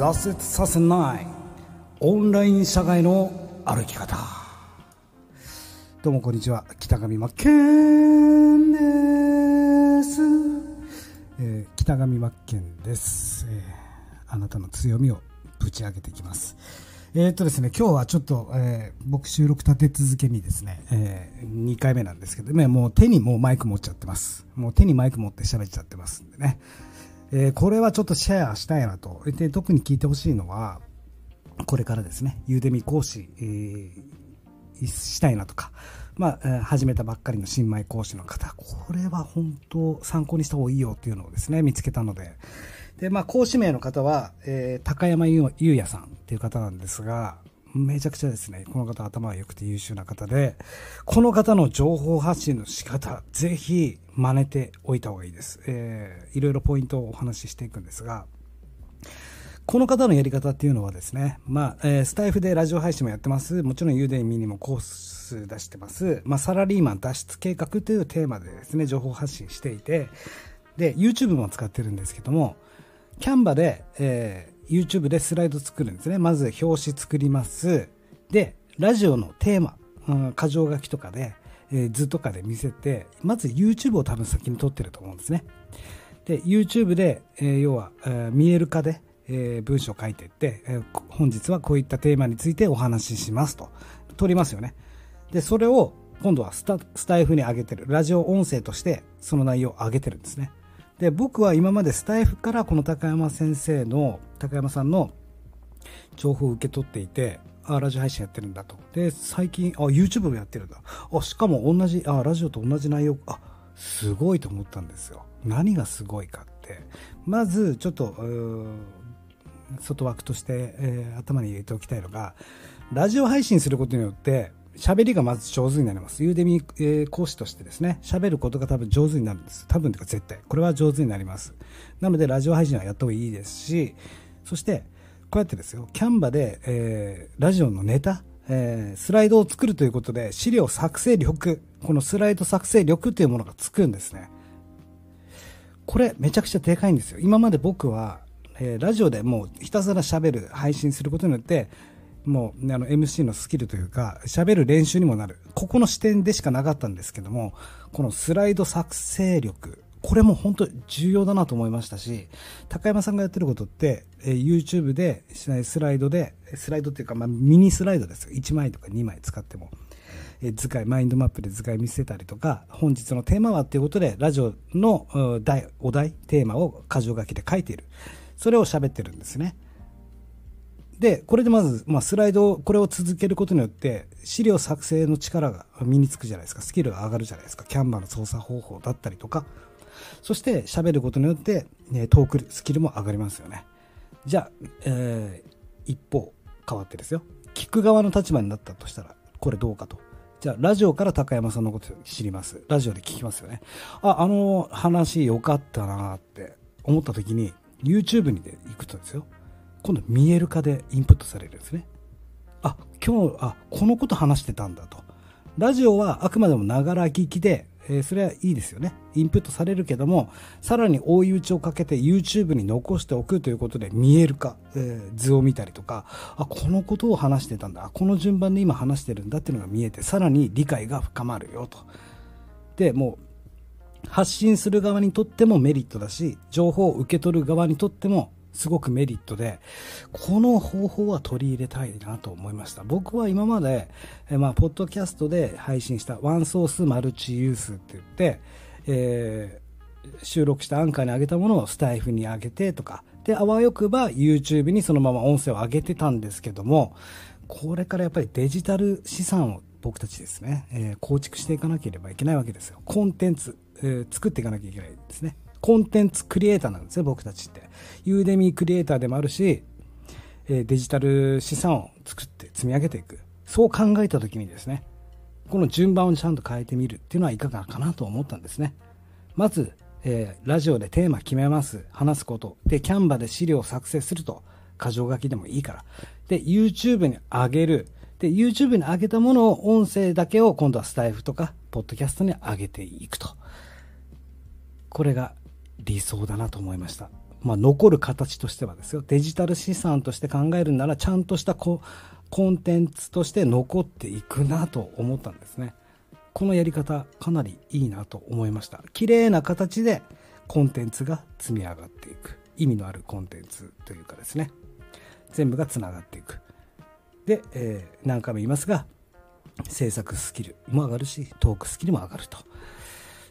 挫折させないオンライン社会の歩き方。どうもこんにちは。北上真剣です、えー北上真剣です、えーあなたの強みをぶち上げていきます。えーっとですね、今日はちょっと、えー僕収録立て続けにですね、え2回目なんですけどね、もう手にもうマイク持っちゃってます。もう手にマイク持って喋っちゃってますんでね。えーこれはちょっとシェアしたいなと。で、特に聞いてほしいのは、これからですね、ユーデミ講師、えーしたいなとか、まあ、始めたばっかりの新米講師の方、これは本当参考にした方がいいよっていうのをですね、見つけたので、で、まあ、講師名の方は、えー高山優優也さんっていう方なんですが、めちゃくちゃですね、この方頭が良くて優秀な方で、この方の情報発信の仕方、ぜひ真似ておいた方がいいです。えーいろいろポイントをお話ししていくんですが、この方のやり方っていうのはですね、まあ、えースタイフでラジオ配信もやってます。もちろんユーデミにもコース出してます。まあ、サラリーマン脱出計画というテーマでですね、情報発信していて、で、YouTube も使ってるんですけども、キャンバで、えー YouTube でスライド作るんですね。まず表紙作ります。で、ラジオのテーマ、うん、箇条書きとかで、えー図とかで見せて、まず YouTube を多分先に撮ってると思うんですね。で、YouTube で、えー要は、えー見える化で、え文章書いていって、え本日はこういったテーマについてお話ししますと。撮りますよね。で、それを今度はスタスタイフに上げてる。ラジオ音声としてその内容を上げてるんですね。で、僕は今までスタイフからこの高山先生の、高山さんの情報を受け取っていて、あ、ラジオ配信やってるんだと。で、最近、あ、YouTube もやってるんだ。あ、しかも同じ、あ、ラジオと同じ内容、あ、すごいと思ったんですよ。何がすごいかって。まず、ちょっと、外枠として、えー頭に入れておきたいのが、ラジオ配信することによって、喋りがまず上手になります。ユーデミ、えー講師としてですね、喋ることが多分上手になるんです。多分というか絶対。これは上手になります。なので、ラジオ配信はやった方がいいですし、そして、こうやってですよ、キャンバで、えーラジオのネタ、えースライドを作るということで、資料作成力、このスライド作成力というものがつくんですね。これめちゃくちゃでかいんですよ。今まで僕は、えーラジオでもうひたすら喋る、配信することによって、もうねあの MC のスキルというか、喋る練習にもなる。ここの視点でしかなかったんですけども、このスライド作成力、これも本当重要だなと思いましたし、高山さんがやってることって、えー YouTube でスライドで、スライドっていうか、まあ、ミニスライドですよ。1枚とか2枚使っても。えー図解、マインドマップで図解見せたりとか、本日のテーマはっていうことで、ラジオの題お題、テーマを箇条書きで書いている。それを喋ってるんですね。で、これでまず、まあ、スライド、これを続けることによって、資料作成の力が身につくじゃないですか。スキルが上がるじゃないですか。キャンバーの操作方法だったりとか。そして、喋ることによって、ね、トークスキルも上がりますよね。じゃあ、えー一方、変わってですよ。聞く側の立場になったとしたら、これどうかと。じゃあ、ラジオから高山さんのこと知ります。ラジオで聞きますよね。あ、あの話良かったなって思った時に、YouTube にで行くとですよ。今度見える化でインプットされるんですね。あ、今日、あ、このこと話してたんだと。ラジオはあくまでもながら聞きで、えーそれはいいですよね。インプットされるけども、さらに追い打ちをかけて YouTube に残しておくということで見える化、えー図を見たりとか、あ、このことを話してたんだ。この順番で今話してるんだっていうのが見えて、さらに理解が深まるよと。で、もう、発信する側にとってもメリットだし、情報を受け取る側にとってもすごくメリットで、この方法は取り入れたいなと思いました。僕は今まで、えまあ、ポッドキャストで配信したワンソースマルチユースって言って、えー収録したアンカーに上げたものをスタイフに上げてとか、で、あわよくば YouTube にそのまま音声を上げてたんですけども、これからやっぱりデジタル資産を僕たちですね、えー構築していかなければいけないわけですよ。コンテンツ、えー作っていかなきゃいけないですね。コンテンツクリエイターなんですね、僕たちって。ユーデミークリエイターでもあるし、デジタル資産を作って積み上げていく。そう考えたときにですね、この順番をちゃんと変えてみるっていうのはいかがかなと思ったんですね。まず、えーラジオでテーマ決めます。話すこと。で、キャンバで資料を作成すると。箇条書きでもいいから。で、YouTube に上げる。で、YouTube に上げたものを、音声だけを今度はスタイフとか、ポッドキャストに上げていくと。これが理想だなと思いました。まあ、残る形としてはですよ、デジタル資産として考えるなら、ちゃんとしたココンテンツとして残っていくなと思ったんですね。このやり方、かなりいいなと思いました。綺麗な形でコンテンツが積み上がっていく。意味のあるコンテンツというかですね。全部がつながっていく。で、えー、何回も言いますが、制作スキルも上がるし、トークスキルも上がると。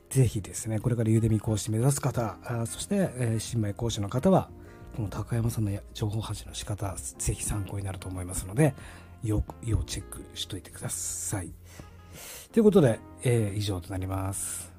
ぜひですね、これからゆでみ講師目指す方、あそして、えー、新米講師の方は、この高山さんの情報発信の仕方、ぜひ参考になると思いますので、よく、要チェックしといてください。ということで、えー、以上となります。